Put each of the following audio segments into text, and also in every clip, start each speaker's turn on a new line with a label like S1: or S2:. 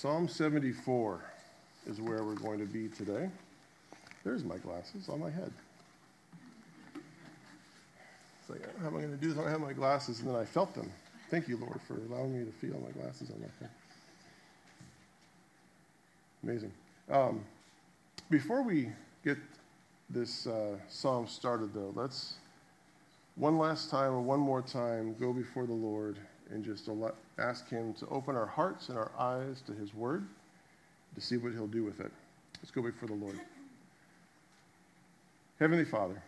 S1: Psalm 74 is where we're going to be today. There's my glasses on my head. It's like, how am I going to do this? I have my glasses. And then I felt them. Thank you, Lord, for allowing me to feel my glasses on my head. Amazing. Um, before we get this uh, psalm started, though, let's one last time or one more time go before the Lord and just ask Him to open our hearts and our eyes to His Word to see what He'll do with it. Let's go before the Lord. Heavenly Father,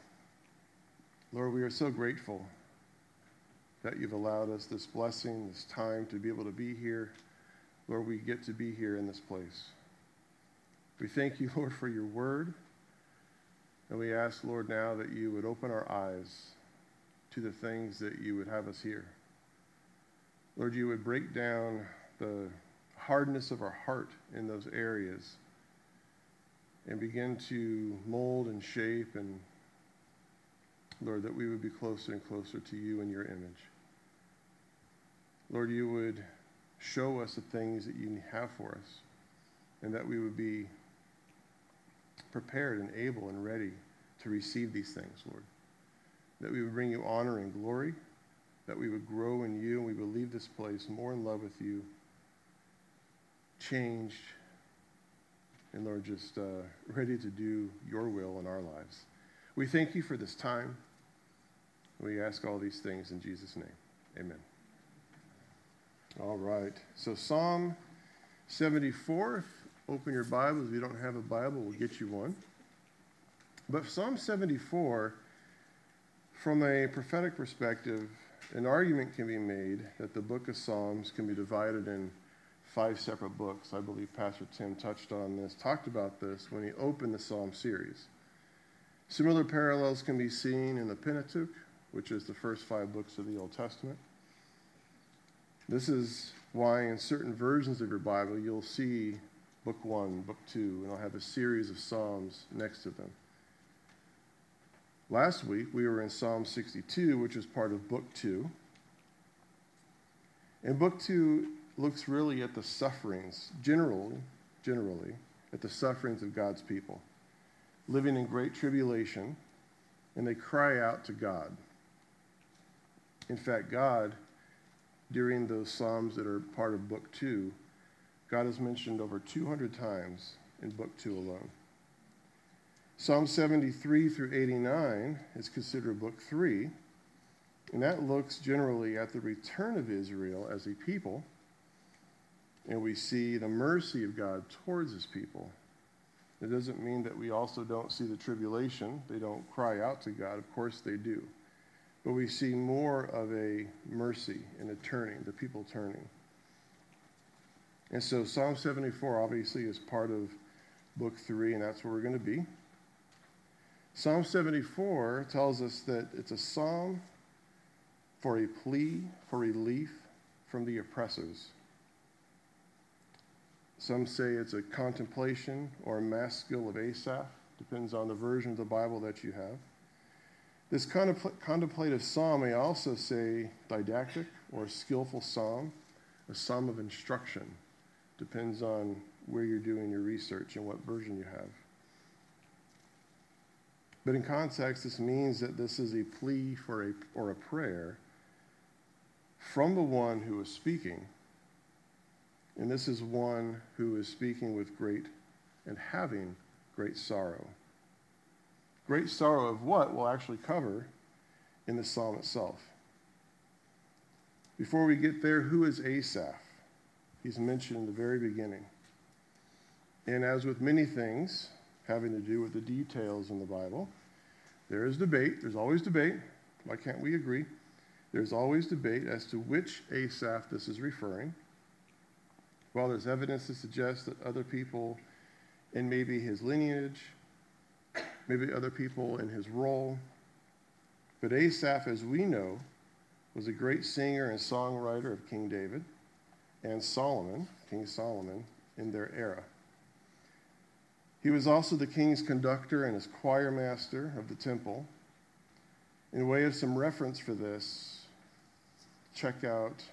S1: Lord, we are so grateful that you've allowed us this blessing, this time to be able to be here. Lord, we get to be here in this place. We thank you, Lord, for your word. And we ask, Lord, now that you would open our eyes to the things that you would have us hear. Lord, you would break down the hardness of our heart in those areas and begin to mold and shape and Lord, that we would be closer and closer to you and your image. Lord, you would show us the things that you have for us and that we would be prepared and able and ready to receive these things, Lord. That we would bring you honor and glory that we would grow in you and we would leave this place more in love with you, changed, and Lord, just uh, ready to do your will in our lives. We thank you for this time. We ask all these things in Jesus' name. Amen. All right. So, Psalm 74. Open your Bibles. If you don't have a Bible, we'll get you one. But Psalm 74, from a prophetic perspective, an argument can be made that the book of Psalms can be divided in five separate books. I believe Pastor Tim touched on this, talked about this when he opened the Psalm series. Similar parallels can be seen in the Pentateuch, which is the first five books of the Old Testament. This is why in certain versions of your Bible you'll see book one, book two, and I'll have a series of Psalms next to them. Last week, we were in Psalm 62, which is part of Book 2. And Book 2 looks really at the sufferings, generally, generally, at the sufferings of God's people, living in great tribulation, and they cry out to God. In fact, God, during those Psalms that are part of Book 2, God is mentioned over 200 times in Book 2 alone. Psalm 73 through 89 is considered book three, and that looks generally at the return of Israel as a people, and we see the mercy of God towards his people. It doesn't mean that we also don't see the tribulation. They don't cry out to God. Of course they do. But we see more of a mercy and a turning, the people turning. And so Psalm 74 obviously is part of book three, and that's where we're going to be. Psalm 74 tells us that it's a psalm for a plea for relief from the oppressors. Some say it's a contemplation or a maskil of Asaph, depends on the version of the Bible that you have. This contempl- contemplative psalm may also say didactic or skillful psalm, a psalm of instruction, depends on where you're doing your research and what version you have. But in context, this means that this is a plea for a, or a prayer from the one who is speaking. And this is one who is speaking with great and having great sorrow. Great sorrow of what we'll actually cover in the psalm itself. Before we get there, who is Asaph? He's mentioned in the very beginning. And as with many things, having to do with the details in the Bible. There is debate. There's always debate. Why can't we agree? There's always debate as to which Asaph this is referring. While there's evidence to suggest that other people in maybe his lineage, maybe other people in his role, but Asaph, as we know, was a great singer and songwriter of King David and Solomon, King Solomon, in their era. He was also the king's conductor and his choir master of the temple. In way of some reference for this, check out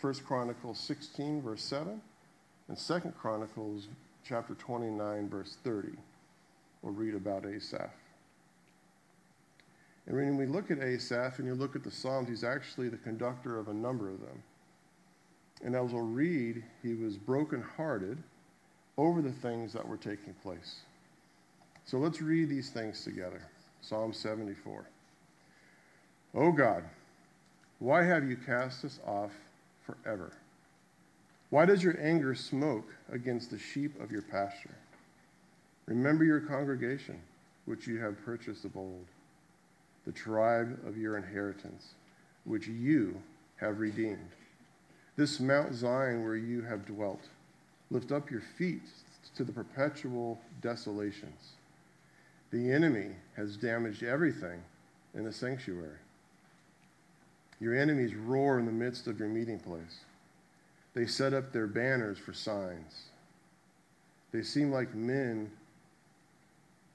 S1: 1 Chronicles 16, verse 7, And Second Chronicles chapter 29, verse 30, we'll read about Asaph. And when we look at Asaph and you look at the Psalms, he's actually the conductor of a number of them. And as we'll read, he was brokenhearted over the things that were taking place. So let's read these things together. Psalm 74. O God, why have you cast us off forever? Why does your anger smoke against the sheep of your pasture? Remember your congregation, which you have purchased of old, the tribe of your inheritance, which you have redeemed. This Mount Zion where you have dwelt, lift up your feet to the perpetual desolations. The enemy has damaged everything in the sanctuary. Your enemies roar in the midst of your meeting place. They set up their banners for signs. They seem like men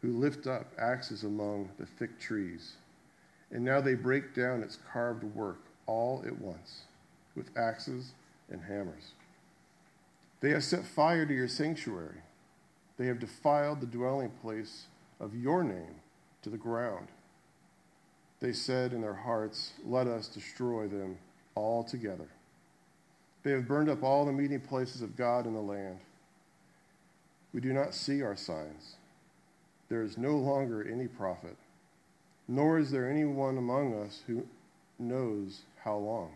S1: who lift up axes among the thick trees. And now they break down its carved work all at once with axes and hammers. They have set fire to your sanctuary. They have defiled the dwelling place of your name to the ground. They said in their hearts, Let us destroy them altogether. They have burned up all the meeting places of God in the land. We do not see our signs. There is no longer any prophet, nor is there anyone among us who knows how long.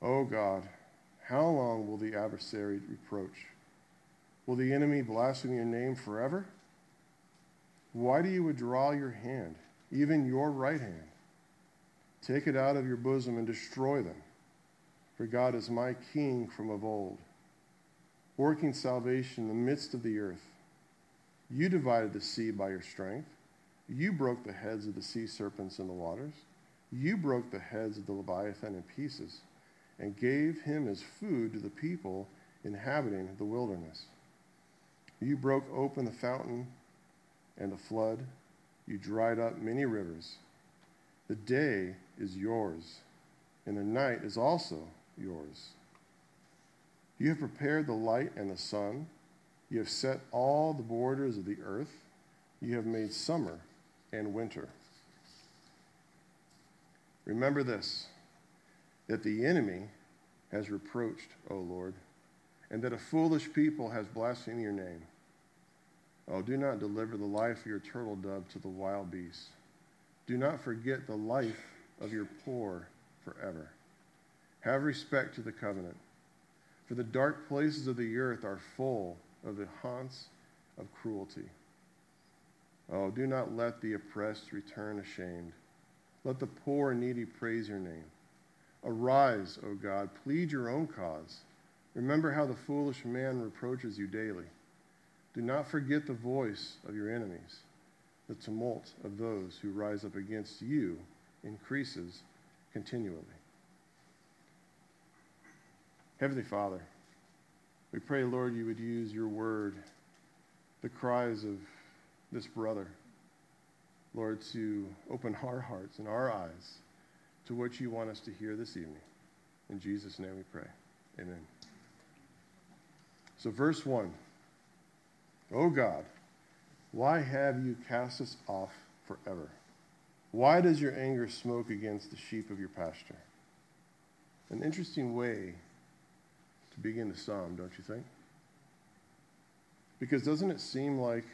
S1: O oh God, how long will the adversary reproach? Will the enemy blaspheme your name forever? Why do you withdraw your hand, even your right hand? Take it out of your bosom and destroy them. For God is my king from of old, working salvation in the midst of the earth. You divided the sea by your strength. You broke the heads of the sea serpents in the waters. You broke the heads of the Leviathan in pieces and gave him as food to the people inhabiting the wilderness. You broke open the fountain and the flood. You dried up many rivers. The day is yours, and the night is also yours. You have prepared the light and the sun. You have set all the borders of the earth. You have made summer and winter. Remember this that the enemy has reproached, O Lord, and that a foolish people has blasphemed your name. Oh, do not deliver the life of your turtle dove to the wild beasts. Do not forget the life of your poor forever. Have respect to the covenant. For the dark places of the earth are full of the haunts of cruelty. Oh, do not let the oppressed return ashamed. Let the poor and needy praise your name. Arise, O God, plead your own cause. Remember how the foolish man reproaches you daily. Do not forget the voice of your enemies. The tumult of those who rise up against you increases continually. Heavenly Father, we pray, Lord, you would use your word, the cries of this brother, Lord, to open our hearts and our eyes to what you want us to hear this evening. In Jesus' name we pray. Amen. So, verse 1. O God, why have you cast us off forever? Why does your anger smoke against the sheep of your pasture? An interesting way to begin the psalm, don't you think? Because doesn't it seem like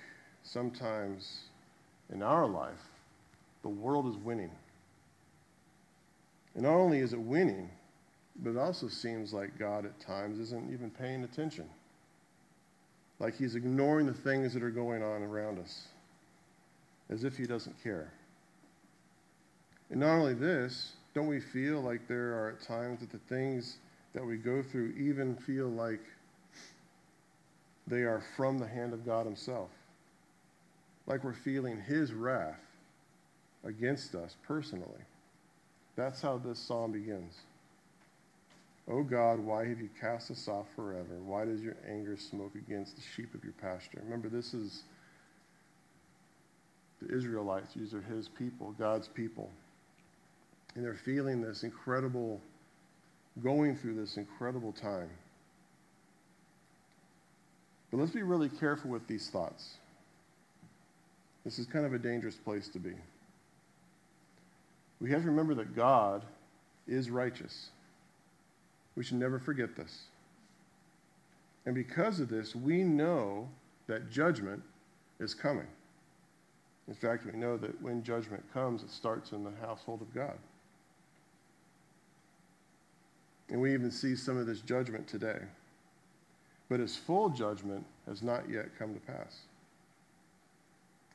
S1: sometimes in our life, the world is winning? And not only is it winning, but it also seems like God at times isn't even paying attention like he's ignoring the things that are going on around us, as if he doesn't care. And not only this, don't we feel like there are at times that the things that we go through even feel like they are from the hand of God Himself? Like we're feeling His wrath against us personally. That's how this psalm begins. O God, why have you cast us off forever? Why does your anger smoke against the sheep of your pasture? Remember, this is the Israelites. These are his people, God's people. And they're feeling this incredible, going through this incredible time. But let's be really careful with these thoughts. This is kind of a dangerous place to be. We have to remember that God is righteous. We should never forget this. And because of this, we know that judgment is coming. In fact, we know that when judgment comes, it starts in the household of God. And we even see some of this judgment today. But his full judgment has not yet come to pass.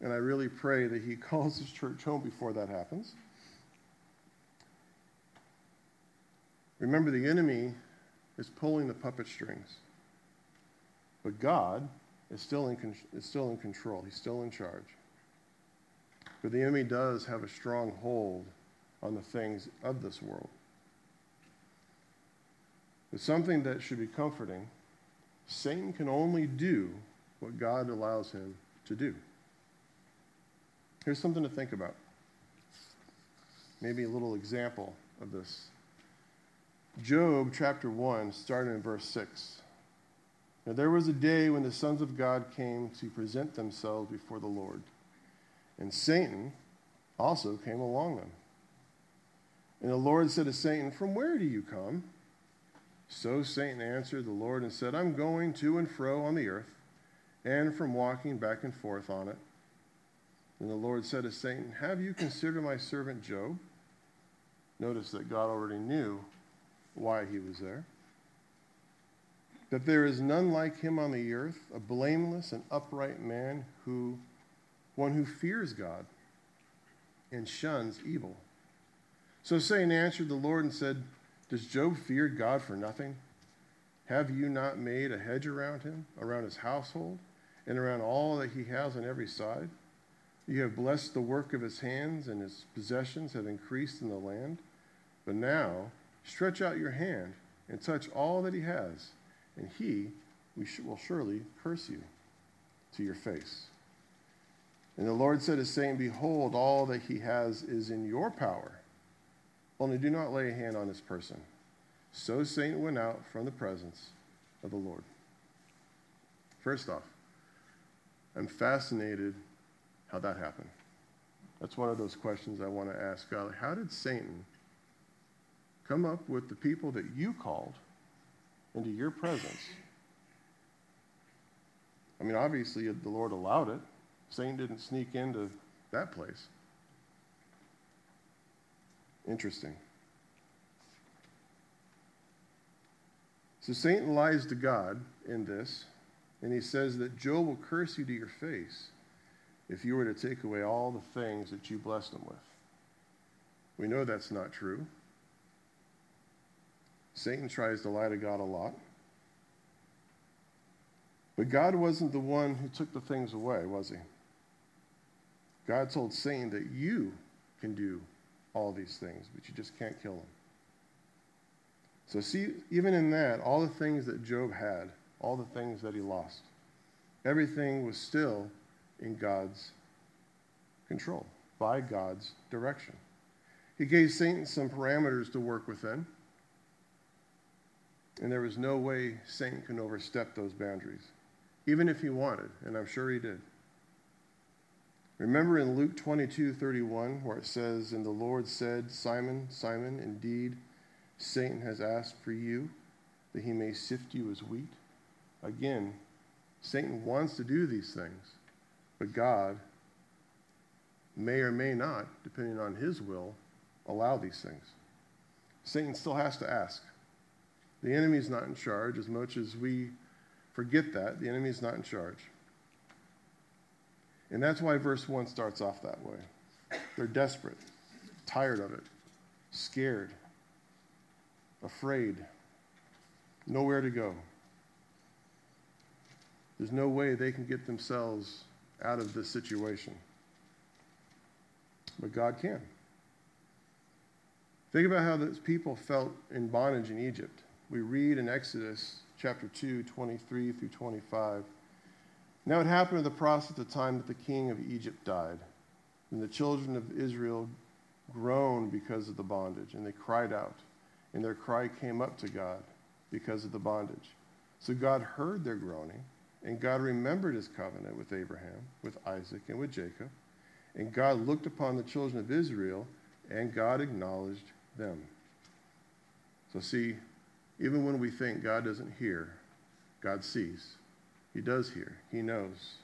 S1: And I really pray that he calls his church home before that happens. Remember, the enemy is pulling the puppet strings. But God is still in, is still in control, He's still in charge. But the enemy does have a strong hold on the things of this world. It's something that should be comforting. Satan can only do what God allows him to do. Here's something to think about. Maybe a little example of this. Job chapter 1, starting in verse 6. Now there was a day when the sons of God came to present themselves before the Lord, and Satan also came along them. And the Lord said to Satan, From where do you come? So Satan answered the Lord and said, I'm going to and fro on the earth, and from walking back and forth on it. And the Lord said to Satan, Have you considered my servant Job? Notice that God already knew why he was there. That there is none like him on the earth, a blameless and upright man who one who fears God and shuns evil. So Satan answered the Lord and said, Does Job fear God for nothing? Have you not made a hedge around him, around his household, and around all that he has on every side? You have blessed the work of his hands, and his possessions have increased in the land. But now Stretch out your hand and touch all that he has, and he will surely curse you to your face. And the Lord said to Satan, Behold, all that he has is in your power. Only do not lay a hand on his person. So Satan went out from the presence of the Lord. First off, I'm fascinated how that happened. That's one of those questions I want to ask God. How did Satan come up with the people that you called into your presence. I mean, obviously, the Lord allowed it. Satan didn't sneak into that place. Interesting. So Satan lies to God in this, and he says that Job will curse you to your face if you were to take away all the things that you blessed him with. We know that's not true. Satan tries to lie to God a lot. But God wasn't the one who took the things away, was he? God told Satan that you can do all these things, but you just can't kill him. So, see, even in that, all the things that Job had, all the things that he lost, everything was still in God's control, by God's direction. He gave Satan some parameters to work within. And there was no way Satan can overstep those boundaries, even if he wanted, and I'm sure he did. Remember in Luke 22 31, where it says, And the Lord said, Simon, Simon, indeed, Satan has asked for you that he may sift you as wheat. Again, Satan wants to do these things, but God may or may not, depending on his will, allow these things. Satan still has to ask. The enemy is not in charge as much as we forget that. The enemy is not in charge. And that's why verse 1 starts off that way. They're desperate, tired of it, scared, afraid, nowhere to go. There's no way they can get themselves out of this situation. But God can. Think about how those people felt in bondage in Egypt we read in Exodus chapter 2, 23 through 25. Now it happened in the process at the time that the king of Egypt died, and the children of Israel groaned because of the bondage, and they cried out, and their cry came up to God because of the bondage. So God heard their groaning, And God remembered his covenant with Abraham, with Isaac, and with Jacob. And God looked upon the children of Israel, and God acknowledged them. So, see, even when we think God doesn't hear, God sees. He does hear, He knows.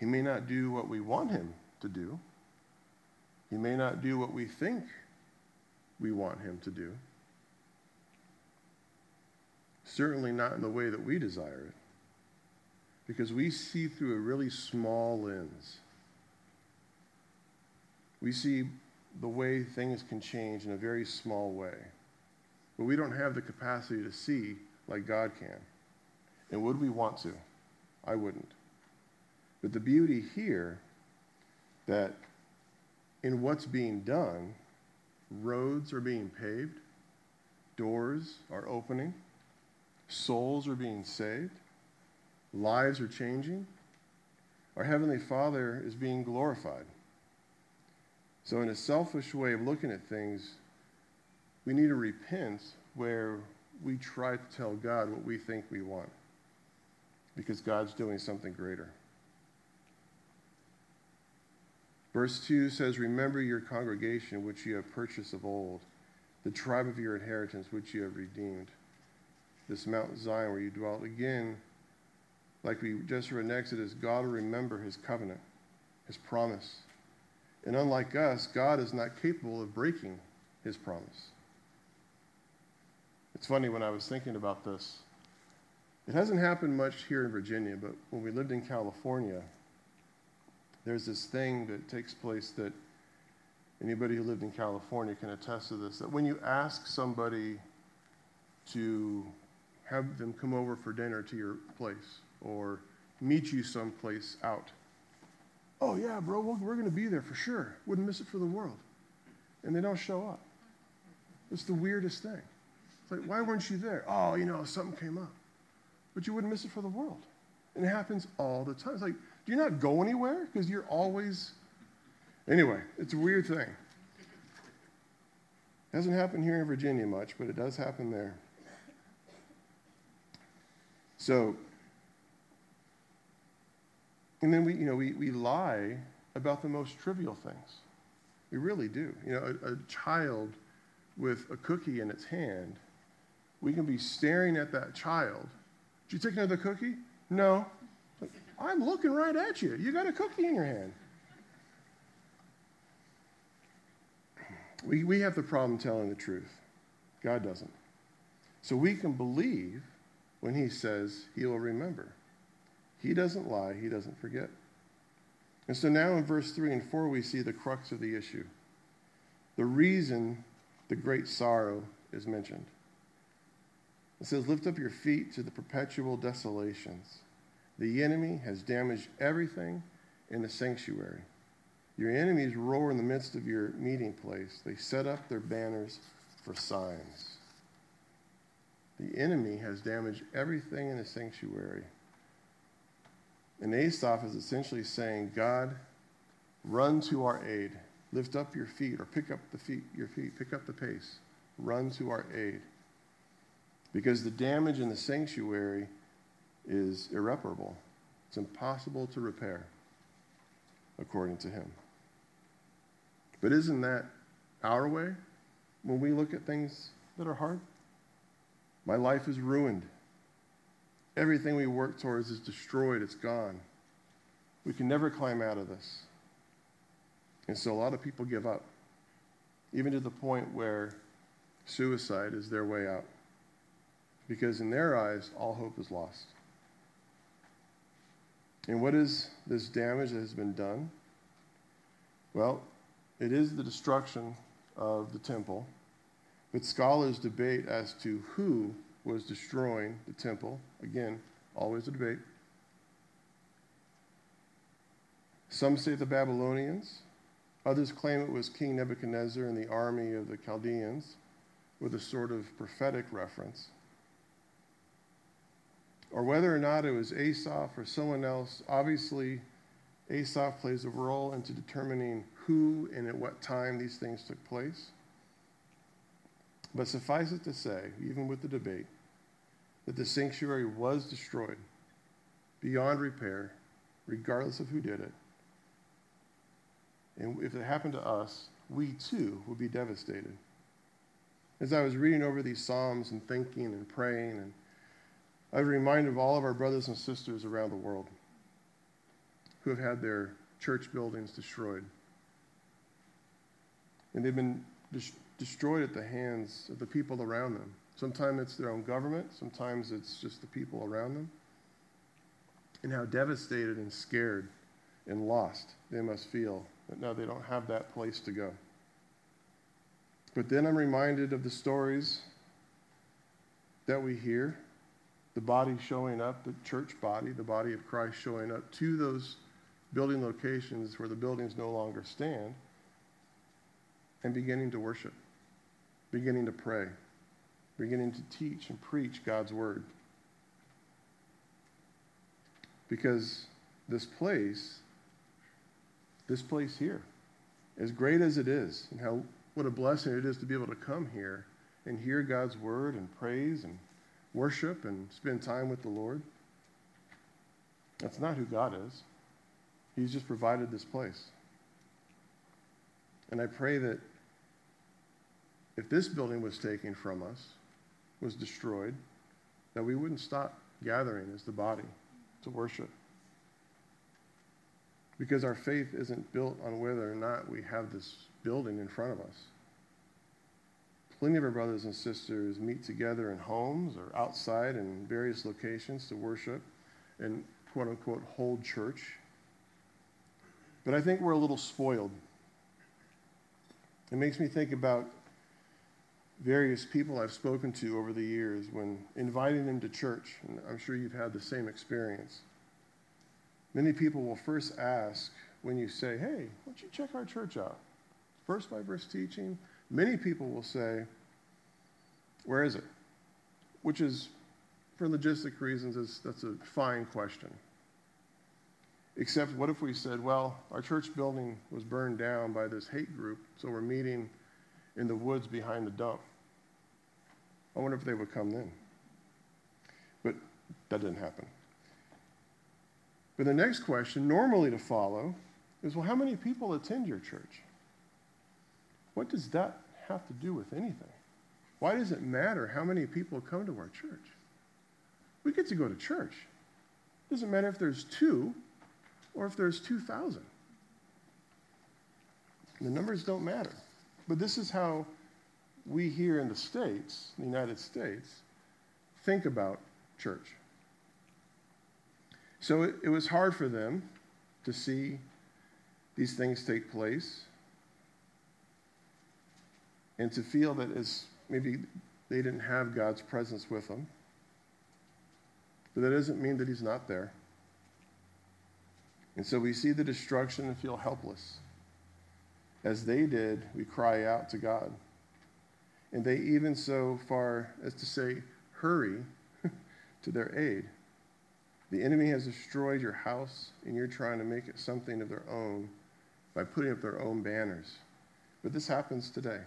S1: He may not do what we want Him to do, He may not do what we think we want Him to do. Certainly not in the way that we desire it. Because we see through a really small lens. We see the way things can change in a very small way. But we don't have the capacity to see like God can. And would we want to? I wouldn't. But the beauty here that in what's being done, roads are being paved, doors are opening, souls are being saved, lives are changing. Our Heavenly Father is being glorified. So, in a selfish way of looking at things, we need to repent where we try to tell God what we think we want because God's doing something greater. Verse 2 says, Remember your congregation which you have purchased of old, the tribe of your inheritance which you have redeemed, this Mount Zion where you dwelt. Again, like we just read in Exodus, God will remember his covenant, his promise. And unlike us, God is not capable of breaking his promise. It's funny when I was thinking about this. It hasn't happened much here in Virginia, but when we lived in California, there's this thing that takes place that anybody who lived in California can attest to this that when you ask somebody to have them come over for dinner to your place or meet you someplace out, Oh, yeah, bro, we're going to be there for sure. Wouldn't miss it for the world. And they don't show up. It's the weirdest thing. It's like, why weren't you there? Oh, you know, something came up. But you wouldn't miss it for the world. And it happens all the time. It's like, do you not go anywhere? Because you're always. Anyway, it's a weird thing. It hasn't happened here in Virginia much, but it does happen there. So, and then we, you know, we, we lie about the most trivial things. We really do. You know, a, a child with a cookie in its hand, we can be staring at that child. Did you take another cookie? No. I'm looking right at you. You got a cookie in your hand. We, we have the problem telling the truth. God doesn't. So we can believe when he says he will remember. He doesn't lie, he doesn't forget. And so now in verse 3 and 4, we see the crux of the issue. The reason the great sorrow is mentioned. It says, Lift up your feet to the perpetual desolations. The enemy has damaged everything in the sanctuary. Your enemies roar in the midst of your meeting place. They set up their banners for signs. The enemy has damaged everything in the sanctuary. And Asaph is essentially saying, God, run to our aid. Lift up your feet or pick up the feet, your feet, pick up the pace. Run to our aid. Because the damage in the sanctuary is irreparable. It's impossible to repair, according to him. But isn't that our way when we look at things that are hard? My life is ruined. Everything we work towards is destroyed, it's gone. We can never climb out of this. And so a lot of people give up, even to the point where suicide is their way out. Because in their eyes, all hope is lost. And what is this damage that has been done? Well, it is the destruction of the temple. But scholars debate as to who was destroying the temple. Again, always a debate. Some say the Babylonians. Others claim it was King Nebuchadnezzar and the army of the Chaldeans, with a sort of prophetic reference. Or whether or not it was Asaph or someone else, obviously, Asaph plays a role into determining who and at what time these things took place. But suffice it to say, even with the debate, that the sanctuary was destroyed beyond repair, regardless of who did it. And if it happened to us, we too would be devastated. As I was reading over these Psalms and thinking and praying, and I was reminded of all of our brothers and sisters around the world who have had their church buildings destroyed. And they've been des- destroyed at the hands of the people around them. Sometimes it's their own government, sometimes it's just the people around them. And how devastated and scared and lost they must feel that now they don't have that place to go. But then I'm reminded of the stories that we hear the body showing up, the church body, the body of Christ showing up to those building locations where the buildings no longer stand and beginning to worship, beginning to pray, beginning to teach and preach God's word. Because this place, this place here, as great as it is, and how what a blessing it is to be able to come here and hear God's word and praise and worship and spend time with the Lord. That's not who God is. He's just provided this place. And I pray that if this building was taken from us, was destroyed, that we wouldn't stop gathering as the body to worship. Because our faith isn't built on whether or not we have this building in front of us. Plenty of our brothers and sisters meet together in homes or outside in various locations to worship and quote unquote hold church. But I think we're a little spoiled. It makes me think about various people I've spoken to over the years when inviting them to church, and I'm sure you've had the same experience. Many people will first ask when you say, Hey, why don't you check our church out? verse by verse teaching, many people will say, Where is it? Which is, for logistic reasons, is, that's a fine question. Except, what if we said, Well, our church building was burned down by this hate group, so we're meeting in the woods behind the dump? I wonder if they would come then. But that didn't happen. But the next question, normally to follow, is well, how many people attend your church? What does that have to do with anything? Why does it matter how many people come to our church? We get to go to church. It doesn't matter if there's two or if there's 2,000. The numbers don't matter. But this is how we here in the States, the United States, think about church. So it, it was hard for them to see these things take place and to feel that as maybe they didn't have God's presence with them. But that doesn't mean that He's not there. And so we see the destruction and feel helpless. As they did, we cry out to God. And they even so far as to say, Hurry to their aid. The enemy has destroyed your house, and you're trying to make it something of their own by putting up their own banners. But this happens today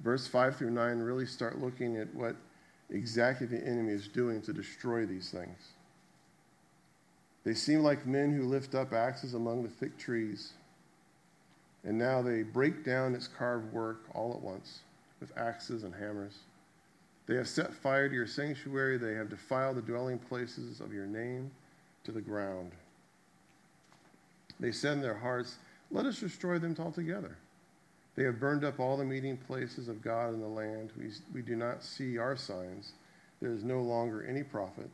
S1: verse 5 through 9 really start looking at what exactly the enemy is doing to destroy these things. They seem like men who lift up axes among the thick trees, and now they break down its carved work all at once with axes and hammers. They have set fire to your sanctuary, they have defiled the dwelling places of your name to the ground. They in their hearts, Let us destroy them altogether. They have burned up all the meeting places of God in the land. We, we do not see our signs. There is no longer any prophet,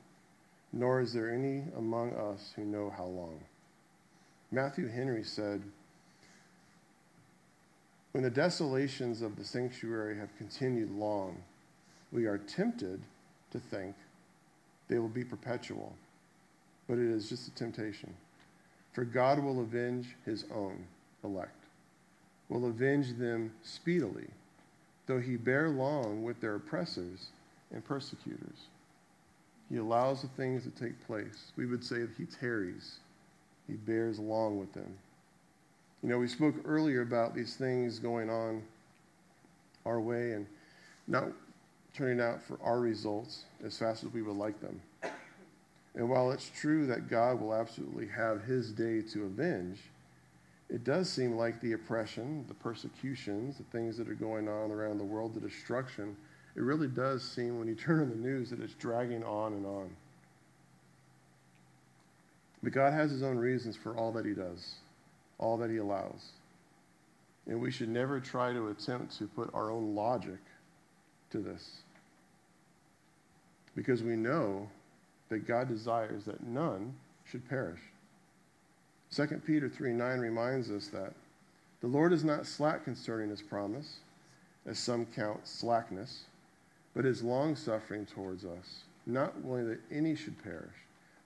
S1: nor is there any among us who know how long. Matthew Henry said, When the desolations of the sanctuary have continued long, we are tempted to think they will be perpetual. But it is just a temptation. For God will avenge his own elect will avenge them speedily, though he bear long with their oppressors and persecutors. He allows the things to take place. We would say that he tarries, he bears long with them. You know, we spoke earlier about these things going on our way, and not turning out for our results as fast as we would like them. And while it's true that God will absolutely have his day to avenge, it does seem like the oppression, the persecutions, the things that are going on around the world, the destruction, it really does seem when you turn on the news that it's dragging on and on. But God has his own reasons for all that he does, all that he allows. And we should never try to attempt to put our own logic to this. Because we know that God desires that none should perish. 2 Peter 3 9 reminds us that the Lord is not slack concerning his promise, as some count slackness, but is long suffering towards us, not willing that any should perish,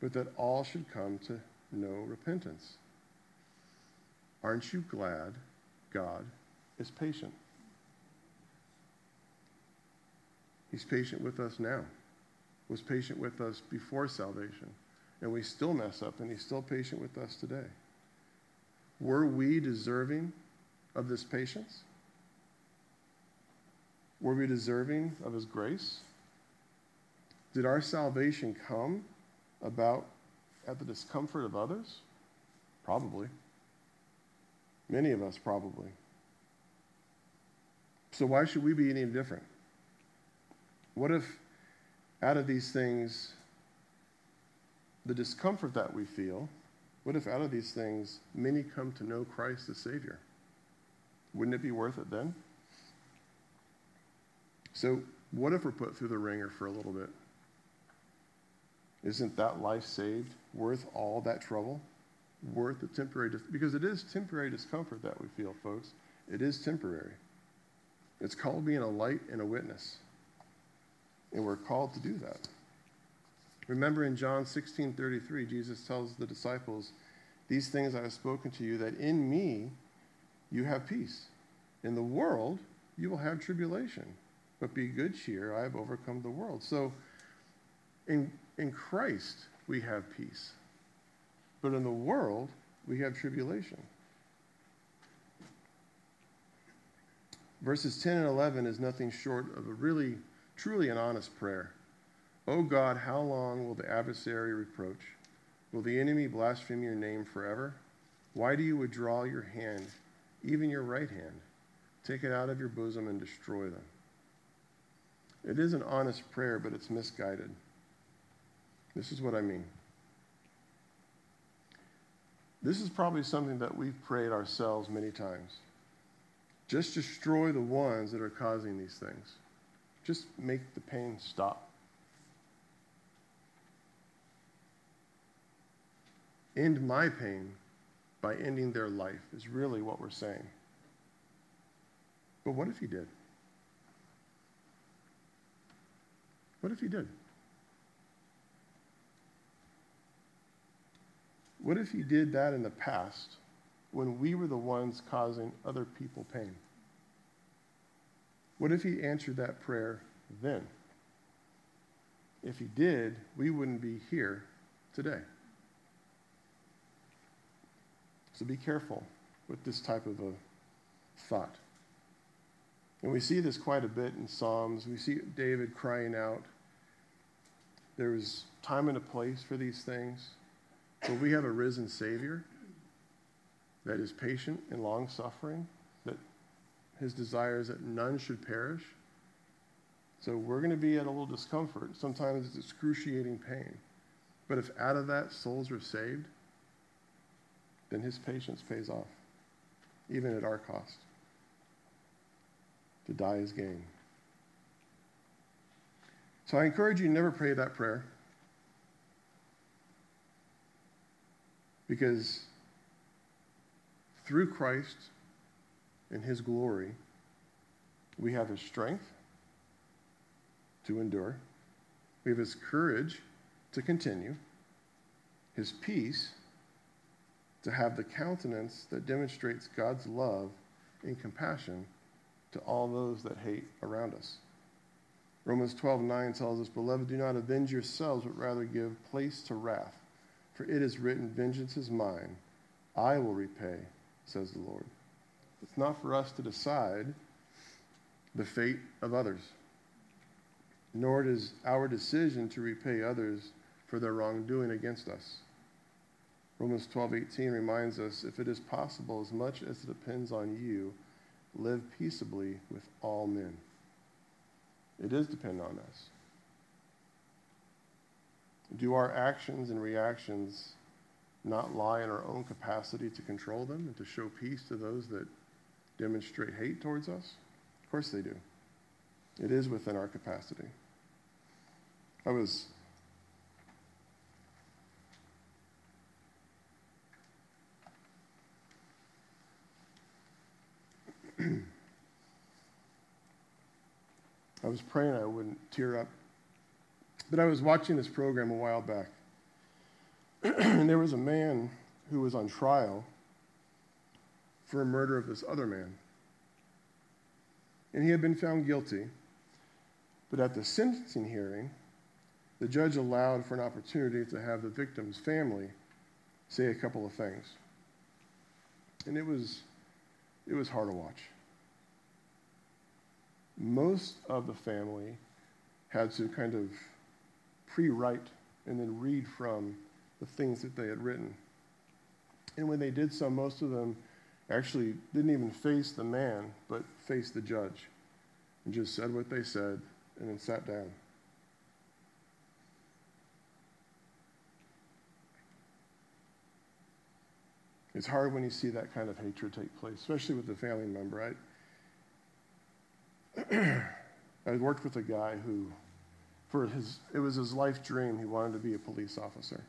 S1: but that all should come to know repentance. Aren't you glad God is patient? He's patient with us now was patient with us before salvation. And we still mess up, and he's still patient with us today. Were we deserving of this patience? Were we deserving of his grace? Did our salvation come about at the discomfort of others? Probably. Many of us, probably. So, why should we be any different? What if out of these things, the discomfort that we feel, what if out of these things many come to know Christ as Savior? Wouldn't it be worth it then? So, what if we're put through the ringer for a little bit? Isn't that life saved worth all that trouble? Worth the temporary, dis- because it is temporary discomfort that we feel, folks. It is temporary. It's called being a light and a witness. And we're called to do that. Remember in John 16 33, Jesus tells the disciples, These things I have spoken to you, that in me you have peace. In the world you will have tribulation, but be good cheer, I have overcome the world. So in, in Christ we have peace, but in the world we have tribulation. Verses 10 and 11 is nothing short of a really truly an honest prayer. O God, how long will the adversary reproach? Will the enemy blaspheme your name forever? Why do you withdraw your hand, even your right hand? Take it out of your bosom and destroy them. It is an honest prayer, but it's misguided. This is what I mean. This is probably something that we've prayed ourselves many times. Just destroy the ones that are causing these things. Just make the pain stop. End my pain by ending their life, is really what we're saying. But what if he did? What if he did? What if he did that in the past when we were the ones causing other people pain? What if he answered that prayer then? If he did, we wouldn't be here today. So be careful with this type of a thought. And we see this quite a bit in Psalms. We see David crying out. There is time and a place for these things. But we have a risen Savior that is patient and long suffering, that his desire is that none should perish. So we're going to be at a little discomfort. Sometimes it's excruciating pain. But if out of that souls are saved, then his patience pays off, even at our cost. To die is gain. So I encourage you never pray that prayer. Because through Christ, in his glory, we have his strength to endure, we have his courage to continue, his peace to have the countenance that demonstrates God's love and compassion to all those that hate around us. Romans 12, 9 tells us, Beloved, do not avenge yourselves, but rather give place to wrath. For it is written, Vengeance is mine, I will repay, says the Lord. It's not for us to decide the fate of others. nor does our decision to repay others for their wrongdoing against us. Romans 12:18 reminds us if it is possible as much as it depends on you live peaceably with all men. It is dependent on us. Do our actions and reactions not lie in our own capacity to control them and to show peace to those that demonstrate hate towards us? Of course they do. It is within our capacity. I was I was praying I wouldn't tear up. But I was watching this program a while back. and there was a man who was on trial for a murder of this other man. And he had been found guilty. But at the sentencing hearing, the judge allowed for an opportunity to have the victim's family say a couple of things. And it was, it was hard to watch. Most of the family had to kind of pre write and then read from the things that they had written. And when they did so, most of them actually didn't even face the man, but faced the judge and just said what they said and then sat down. It's hard when you see that kind of hatred take place, especially with a family member. I, I worked with a guy who, for his, it was his life dream, he wanted to be a police officer.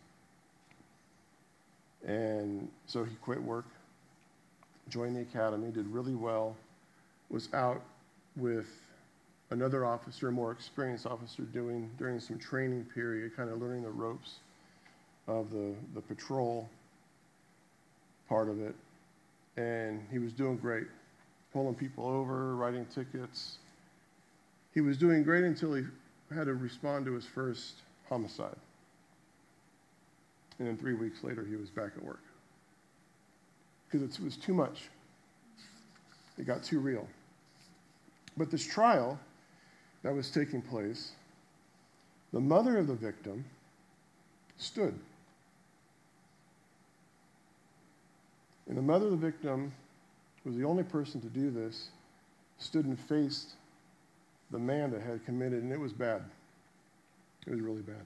S1: And so he quit work, joined the academy, did really well, was out with another officer, a more experienced officer, doing during some training period, kind of learning the ropes of the, the patrol part of it. And he was doing great, pulling people over, writing tickets. He was doing great until he had to respond to his first homicide. And then three weeks later, he was back at work. Because it was too much. It got too real. But this trial that was taking place, the mother of the victim stood. And the mother of the victim was the only person to do this, stood and faced the man that had committed, and it was bad. It was really bad.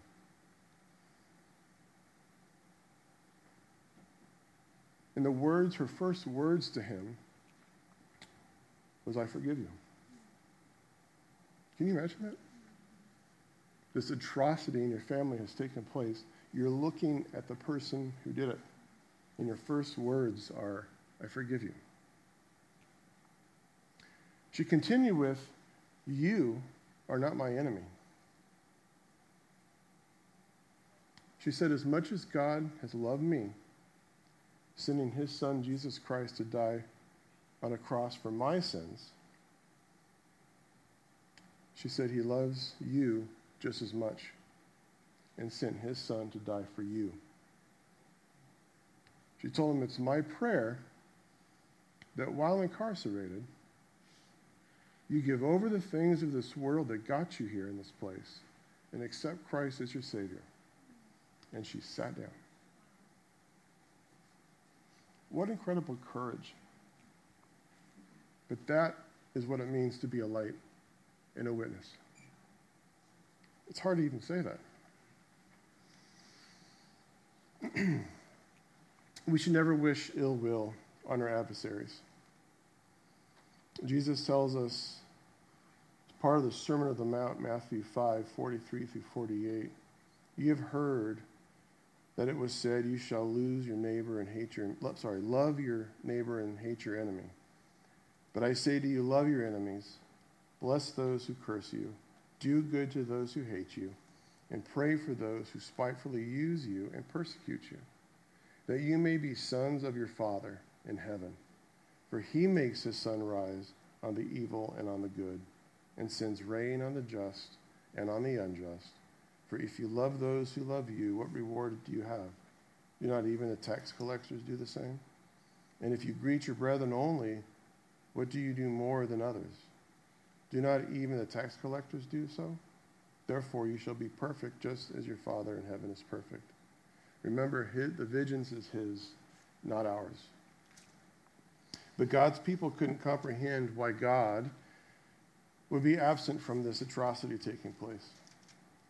S1: And the words, her first words to him was, I forgive you. Can you imagine that? This atrocity in your family has taken place. You're looking at the person who did it, and your first words are, I forgive you. She continued with, You are not my enemy. She said, As much as God has loved me, sending his son Jesus Christ to die on a cross for my sins, she said he loves you just as much and sent his son to die for you. She told him, It's my prayer that while incarcerated, you give over the things of this world that got you here in this place and accept Christ as your Savior. And she sat down. What incredible courage. But that is what it means to be a light and a witness. It's hard to even say that. we should never wish ill will on our adversaries. Jesus tells us, part of the Sermon of the Mount, Matthew 5 43 through 48. You have heard that it was said, You shall lose your neighbor and hate your, sorry, love your neighbor and hate your enemy. But I say to you, love your enemies, bless those who curse you, do good to those who hate you, and pray for those who spitefully use you and persecute you, that you may be sons of your Father in heaven. For he makes his sun rise on the evil and on the good, and sends rain on the just and on the unjust. For if you love those who love you, what reward do you have? Do not even the tax collectors do the same? And if you greet your brethren only, what do you do more than others? Do not even the tax collectors do so? Therefore, you shall be perfect just as your Father in heaven is perfect. Remember, his, the vengeance is his, not ours. But God's people couldn't comprehend why God would be absent from this atrocity taking place,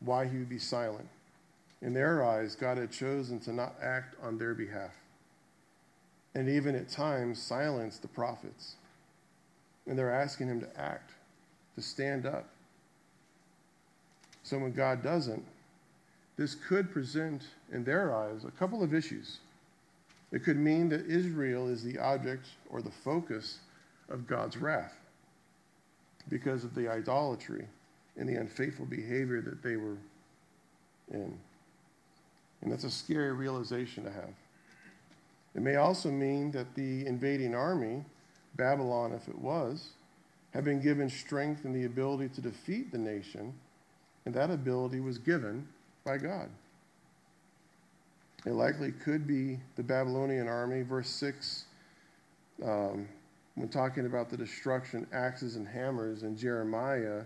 S1: why he would be silent. In their eyes, God had chosen to not act on their behalf, and even at times silence the prophets. And they're asking him to act, to stand up. So when God doesn't, this could present in their eyes a couple of issues. It could mean that Israel is the object or the focus of God's wrath because of the idolatry and the unfaithful behavior that they were in. And that's a scary realization to have. It may also mean that the invading army, Babylon if it was, had been given strength and the ability to defeat the nation, and that ability was given by God. It likely could be the Babylonian army. Verse 6, um, when talking about the destruction, axes and hammers, and Jeremiah,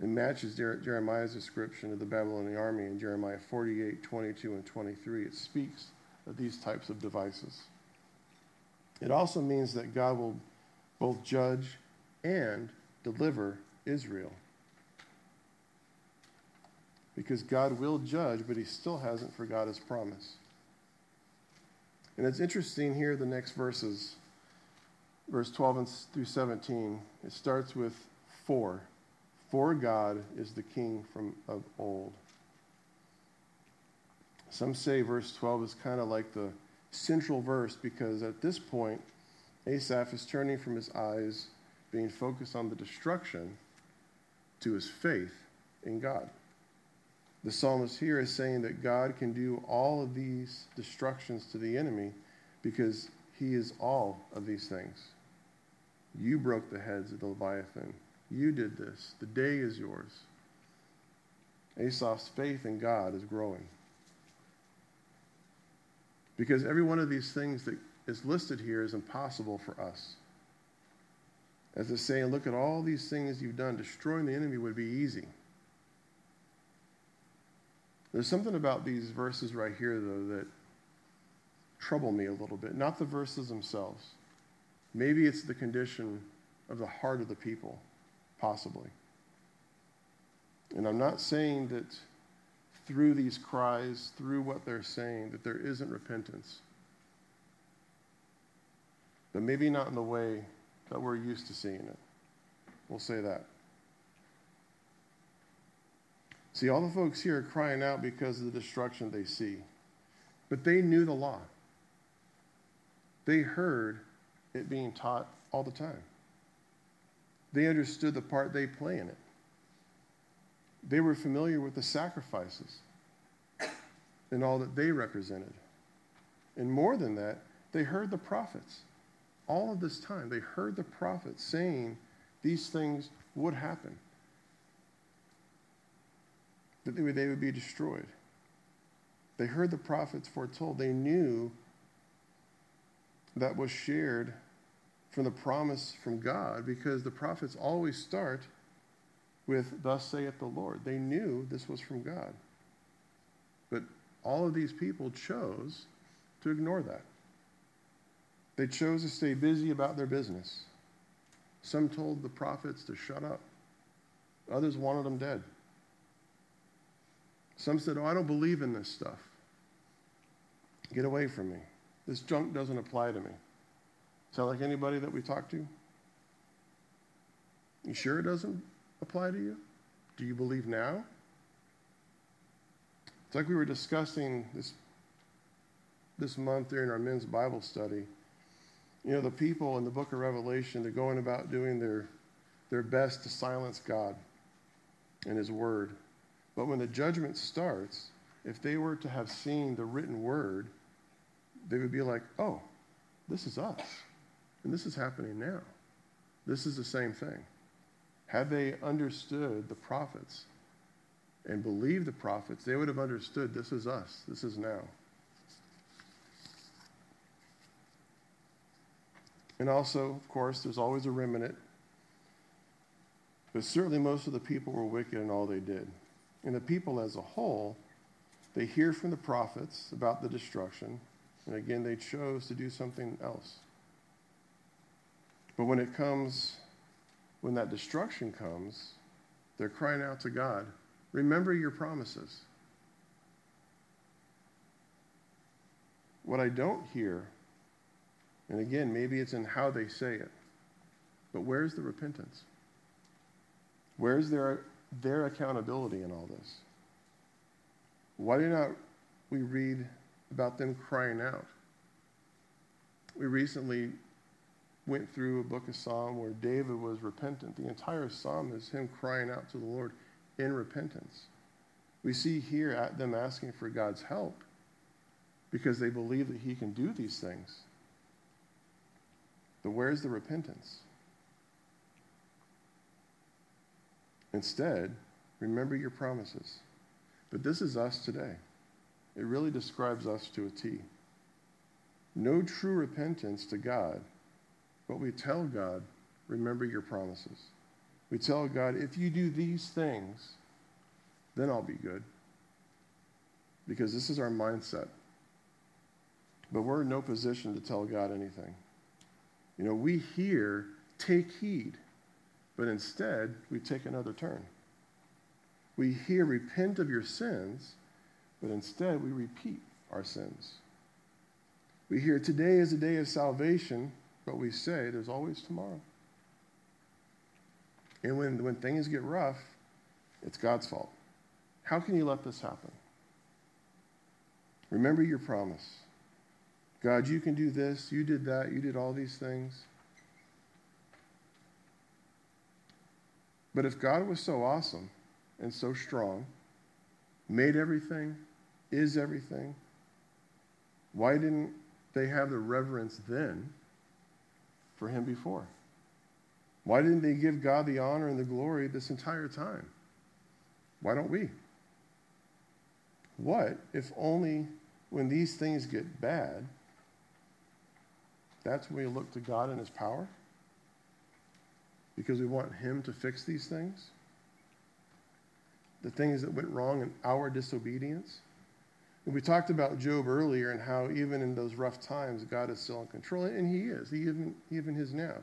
S1: it matches Jeremiah's description of the Babylonian army in Jeremiah 48, 22, and 23. It speaks of these types of devices. It also means that God will both judge and deliver Israel because God will judge, but he still hasn't forgot his promise. And it's interesting here, the next verses, verse 12 through 17, it starts with for. For God is the king from of old. Some say verse 12 is kind of like the central verse because at this point, Asaph is turning from his eyes, being focused on the destruction, to his faith in God. The psalmist here is saying that God can do all of these destructions to the enemy because he is all of these things. You broke the heads of the Leviathan. You did this. The day is yours. Asaph's faith in God is growing. Because every one of these things that is listed here is impossible for us. As they say, look at all these things you've done. Destroying the enemy would be easy. There's something about these verses right here, though, that trouble me a little bit. Not the verses themselves. Maybe it's the condition of the heart of the people, possibly. And I'm not saying that through these cries, through what they're saying, that there isn't repentance. But maybe not in the way that we're used to seeing it. We'll say that. See, all the folks here are crying out because of the destruction they see. But they knew the law. They heard it being taught all the time. They understood the part they play in it. They were familiar with the sacrifices and all that they represented. And more than that, they heard the prophets. All of this time, they heard the prophets saying these things would happen that they would, they would be destroyed. They heard the prophets foretold. They knew that was shared from the promise from God because the prophets always start with, Thus saith the Lord. They knew this was from God. But all of these people chose to ignore that. They chose to stay busy about their business. Some told the prophets to shut up, others wanted them dead. Some said, Oh, I don't believe in this stuff. Get away from me. This junk doesn't apply to me. Sound like anybody that we talk to? You sure it doesn't apply to you? Do you believe now? It's like we were discussing this, this month during our men's Bible study. You know, the people in the book of Revelation, they're going about doing their, their best to silence God and His Word. But when the judgment starts, if they were to have seen the written word, they would be like, oh, this is us. And this is happening now. This is the same thing. Had they understood the prophets and believed the prophets, they would have understood this is us. This is now. And also, of course, there's always a remnant But certainly most of the people were wicked in all they did. And the people as a whole, they hear from the prophets about the destruction, and again, they chose to do something else. But when it comes, when that destruction comes, they're crying out to God, Remember your promises. What I don't hear, and again, maybe it's in how they say it, but where's the repentance? Where's their, their accountability in all this? Why do not we read about them crying out? We recently went through a book of Psalm where David was repentant. The entire psalm is him crying out to the Lord in repentance. We see here at them asking for God's help because they believe that he can do these things. But where's the repentance? Instead, remember your promises. But this is us today. It really describes us to a T. No true repentance to God, but we tell God, remember your promises. We tell God, if you do these things, then I'll be good. Because this is our mindset. But we're in no position to tell God anything. You know, we hear, take heed, but instead we take another turn. We hear, repent of your sins, but instead we repeat our sins. We hear, today is a day of salvation, but we say, there's always tomorrow. And when, when things get rough, it's God's fault. How can you let this happen? Remember your promise. God, you can do this, you did that, you did all these things. But if God was so awesome and so strong, made everything, is everything, why didn't they have the reverence then for him before? Why didn't they give God the honor and the glory this entire time? Why don't we? What if only when these things get bad, that's when we look to God and His power? Because we want Him to fix these things? The things that went wrong in our disobedience? And we talked about Job earlier and how even in those rough times, God is still in control, and He is. He even, even is now.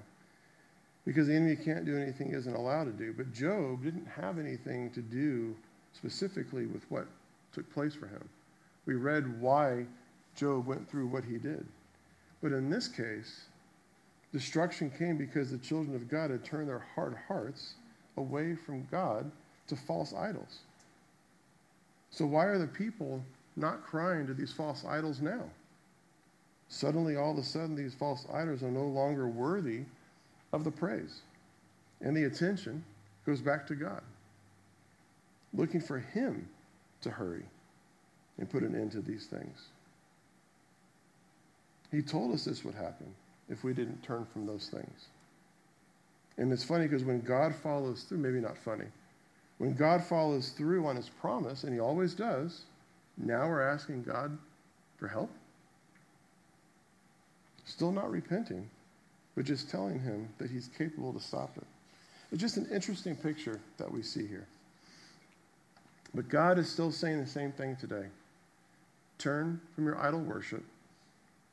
S1: Because the enemy can't do anything he isn't allowed to do. But Job didn't have anything to do specifically with what took place for him. We read why Job went through what he did. But in this case, destruction came because the children of God had turned their hard hearts away from God to false idols. So, why are the people not crying to these false idols now? Suddenly, all of a sudden, these false idols are no longer worthy of the praise. And the attention goes back to God, looking for Him to hurry and put an end to these things. He told us this would happen if we didn't turn from those things. And it's funny because when God follows through, maybe not funny, when God follows through on his promise, and he always does, now we're asking God for help. Still not repenting, but just telling him that he's capable to stop it. It's just an interesting picture that we see here. But God is still saying the same thing today. Turn from your idol worship,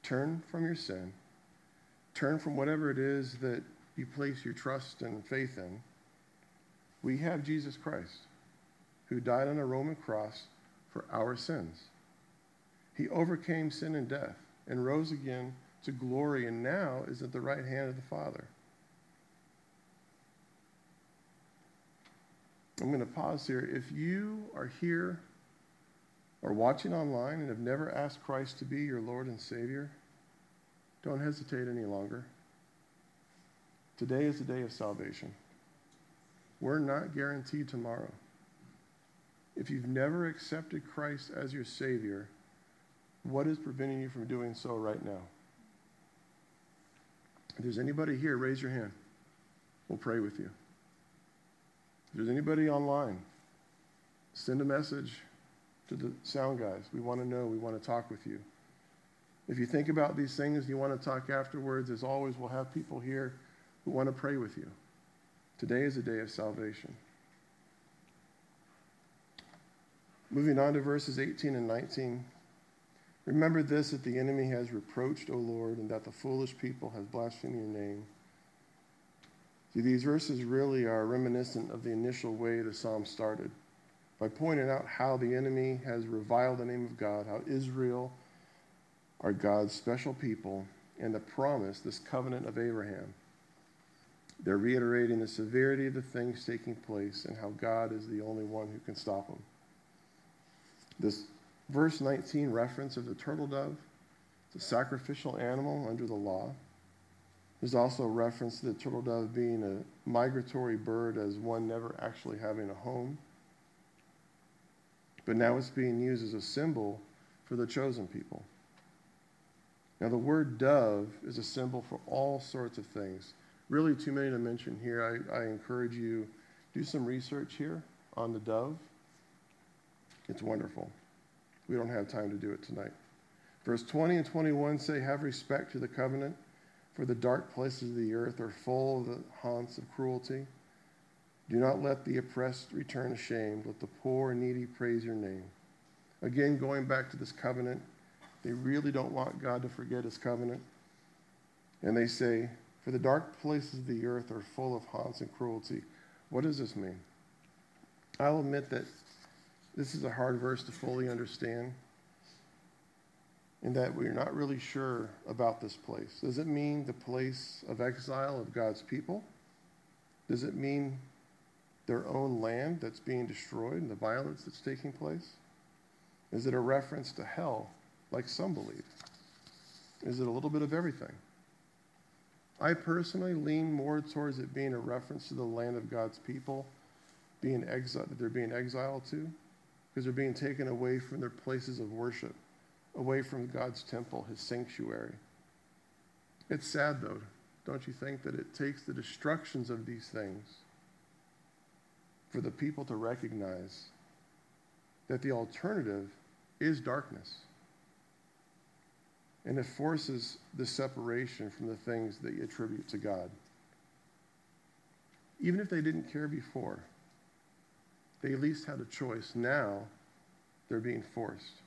S1: turn from your sin, turn from whatever it is that you place your trust and faith in. We have Jesus Christ, who died on a Roman cross for our sins. He overcame sin and death and rose again to glory, and now is at the right hand of the Father. I'm going to pause here. If you are here or watching online and have never asked Christ to be your Lord and Savior, don't hesitate any longer. Today is the day of salvation. We're not guaranteed tomorrow. If you've never accepted Christ as your Savior, what is preventing you from doing so right now? If there's anybody here, raise your hand. We'll pray with you. If there's anybody online, send a message to the sound guys. We want to know. We want to talk with you. If you think about these things and you want to talk afterwards, as always, we'll have people here who want to pray with you. Today is a day of salvation. Moving on to verses 18 and 19. Remember this that the enemy has reproached, O Lord, and that the foolish people has blasphemed your name. See, these verses really are reminiscent of the initial way the psalm started by pointing out how the enemy has reviled the name of God, how Israel are God's special people, and the promise, this covenant of Abraham. They're reiterating the severity of the things taking place and how God is the only one who can stop them. This verse 19 reference of the turtle dove, the sacrificial animal under the law. There's also a reference to the turtle dove being a migratory bird as one never actually having a home. But now it's being used as a symbol for the chosen people. Now, the word dove is a symbol for all sorts of things. Really, too many to mention here. I, I encourage you do some research here on the dove. It's wonderful. We don't have time to do it tonight. Verse 20 and 21 say, Have respect to the covenant, for the dark places of the earth are full of the haunts of cruelty. Do not let the oppressed return ashamed. Let the poor and needy praise your name. Again, going back to this covenant, they really don't want God to forget his covenant. And they say, For the dark places of the earth are full of haunts and cruelty. What does this mean? I'll admit that this is a hard verse to fully understand, in that we're not really sure about this place. Does it mean the place of exile of God's people? Does it mean their own land that's being destroyed and the violence that's taking place? Is it a reference to hell, like some believe? Is it a little bit of everything? I personally lean more towards it being a reference to the land of God's people being exiled, that they're being exiled to because they're being taken away from their places of worship, away from God's temple, his sanctuary. It's sad, though, don't you think, that it takes the destructions of these things for the people to recognize that the alternative is darkness. And it forces the separation from the things that you attribute to God. Even if they didn't care before, they at least had a choice. Now they're being forced.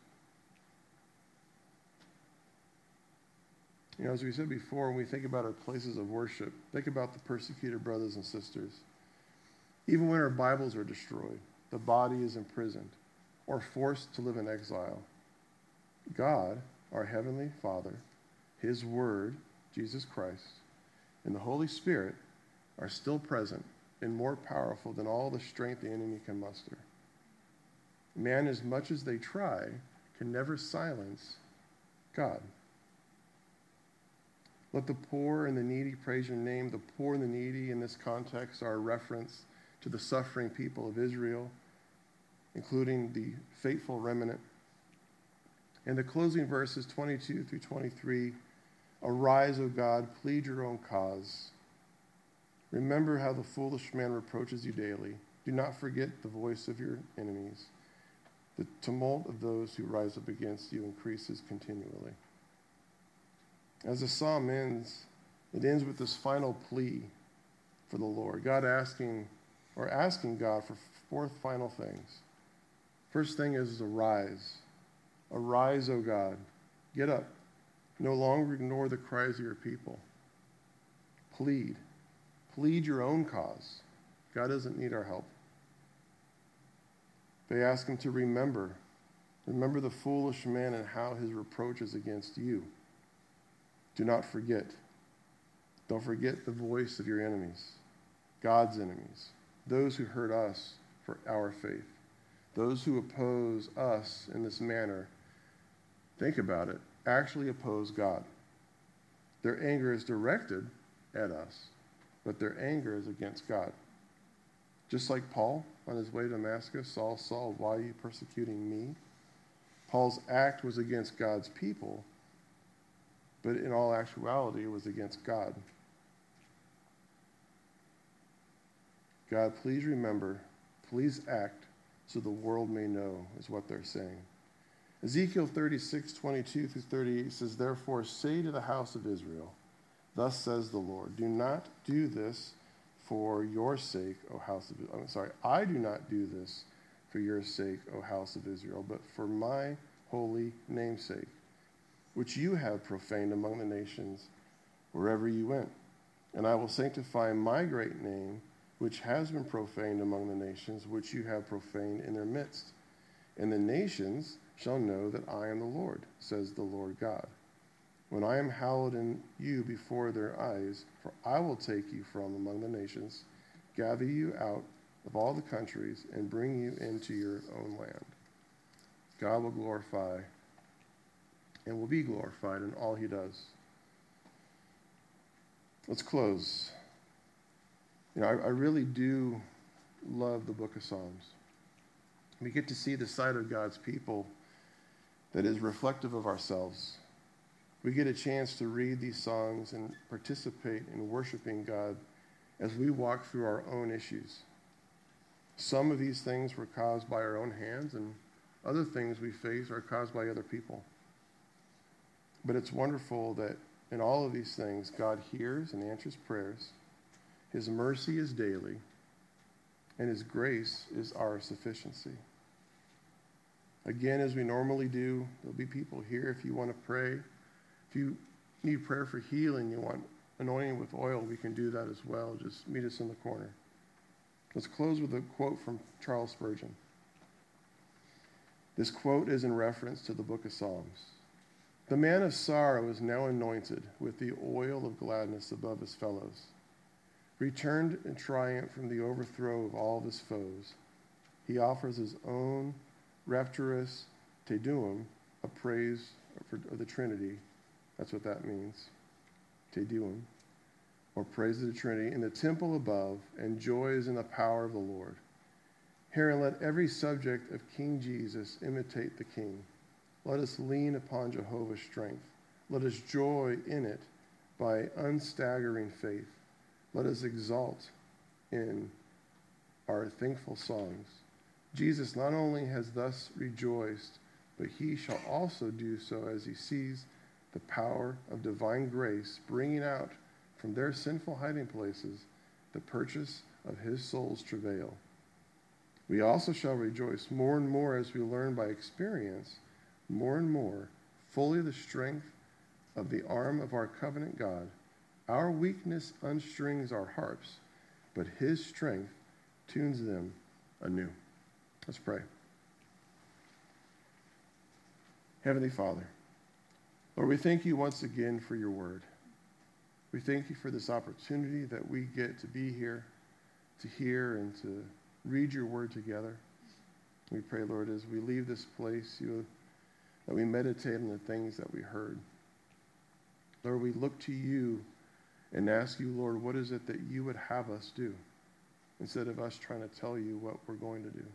S1: You know, as we said before, when we think about our places of worship, think about the persecuted brothers and sisters. Even when our Bibles are destroyed, the body is imprisoned or forced to live in exile, God, our Heavenly Father, His Word, Jesus Christ, and the Holy Spirit are still present and more powerful than all the strength the enemy can muster. Man, as much as they try, can never silence God. Let the poor and the needy praise your name. The poor and the needy in this context are a reference to the suffering people of Israel, including the faithful remnant. And the closing verses 22 through 23 Arise, O God, plead your own cause. Remember how the foolish man reproaches you daily. Do not forget the voice of your enemies. The tumult of those who rise up against you increases continually. As the psalm ends, it ends with this final plea for the Lord. God asking, or asking God for four final things. First thing is arise. Arise, O God. Get up. No longer ignore the cries of your people. Plead. Plead your own cause. God doesn't need our help. They ask him to remember. Remember the foolish man and how his reproach is against you. Do not forget. Don't forget the voice of your enemies, God's enemies, those who hurt us for our faith, those who oppose us in this manner. Think about it. Actually oppose God. Their anger is directed at us but their anger is against God. Just like Paul on his way to Damascus, Saul, Saul, why are you persecuting me? Paul's act was against God's people, but in all actuality, it was against God. God, please remember, please act so the world may know, is what they're saying. Ezekiel 36, 22 through 38 says, Therefore, say to the house of Israel, Thus says the Lord Do not do this for your sake, O house of I'm sorry, I do not do this for your sake, O house of Israel, but for my holy namesake, which you have profaned among the nations wherever you went. And I will sanctify my great name, which has been profaned among the nations, which you have profaned in their midst. And the nations shall know that I am the Lord, says the Lord God. When I am hallowed in you before their eyes, for I will take you from among the nations, gather you out of all the countries, and bring you into your own land. God will glorify and will be glorified in all he does. Let's close. You know, I, I really do love the book of Psalms. We get to see the side of God's people that is reflective of ourselves. We get a chance to read these songs and participate in worshiping God as we walk through our own issues. Some of these things were caused by our own hands, and other things we face are caused by other people. But it's wonderful that in all of these things, God hears and answers prayers. His mercy is daily, and His grace is our sufficiency. Again, as we normally do, there'll be people here if you want to pray. If you need prayer for healing, you want anointing with oil, we can do that as well. Just meet us in the corner. Let's close with a quote from Charles Spurgeon. This quote is in reference to the book of Psalms. The man of sorrow is now anointed with the oil of gladness above his fellows. Returned in triumph from the overthrow of all of his foes, he offers his own rapturous Te Deum, a praise of the Trinity. That's what that means. Te Deum, or praise the Trinity, in the temple above, and joys in the power of the Lord. Herein let every subject of King Jesus imitate the King. Let us lean upon Jehovah's strength. Let us joy in it by unstaggering faith. Let us exalt in our thankful songs. Jesus not only has thus rejoiced, but he shall also do so as he sees the power of divine grace bringing out from their sinful hiding places the purchase of his soul's travail. We also shall rejoice more and more as we learn by experience more and more fully the strength of the arm of our covenant God. Our weakness unstrings our harps, but his strength tunes them anew. Let's pray. Heavenly Father, Lord, we thank you once again for your word. We thank you for this opportunity that we get to be here, to hear and to read your word together. We pray, Lord, as we leave this place, you that we meditate on the things that we heard. Lord, we look to you and ask you, Lord, what is it that you would have us do instead of us trying to tell you what we're going to do?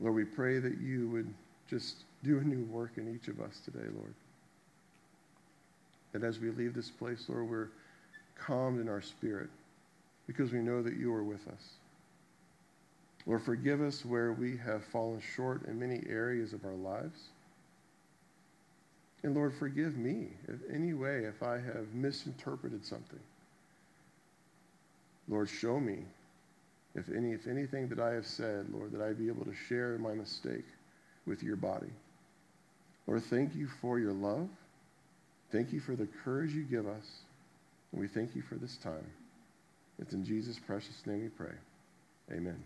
S1: Lord, we pray that you would just do a new work in each of us today, Lord. That as we leave this place, Lord, we're calmed in our spirit because we know that you are with us. Lord, forgive us where we have fallen short in many areas of our lives. And Lord, forgive me if any way if I have misinterpreted something. Lord, show me if any if anything that I have said, Lord, that I be able to share my mistake with your body. Lord, thank you for your love. Thank you for the courage you give us. And we thank you for this time. It's in Jesus' precious name we pray. Amen.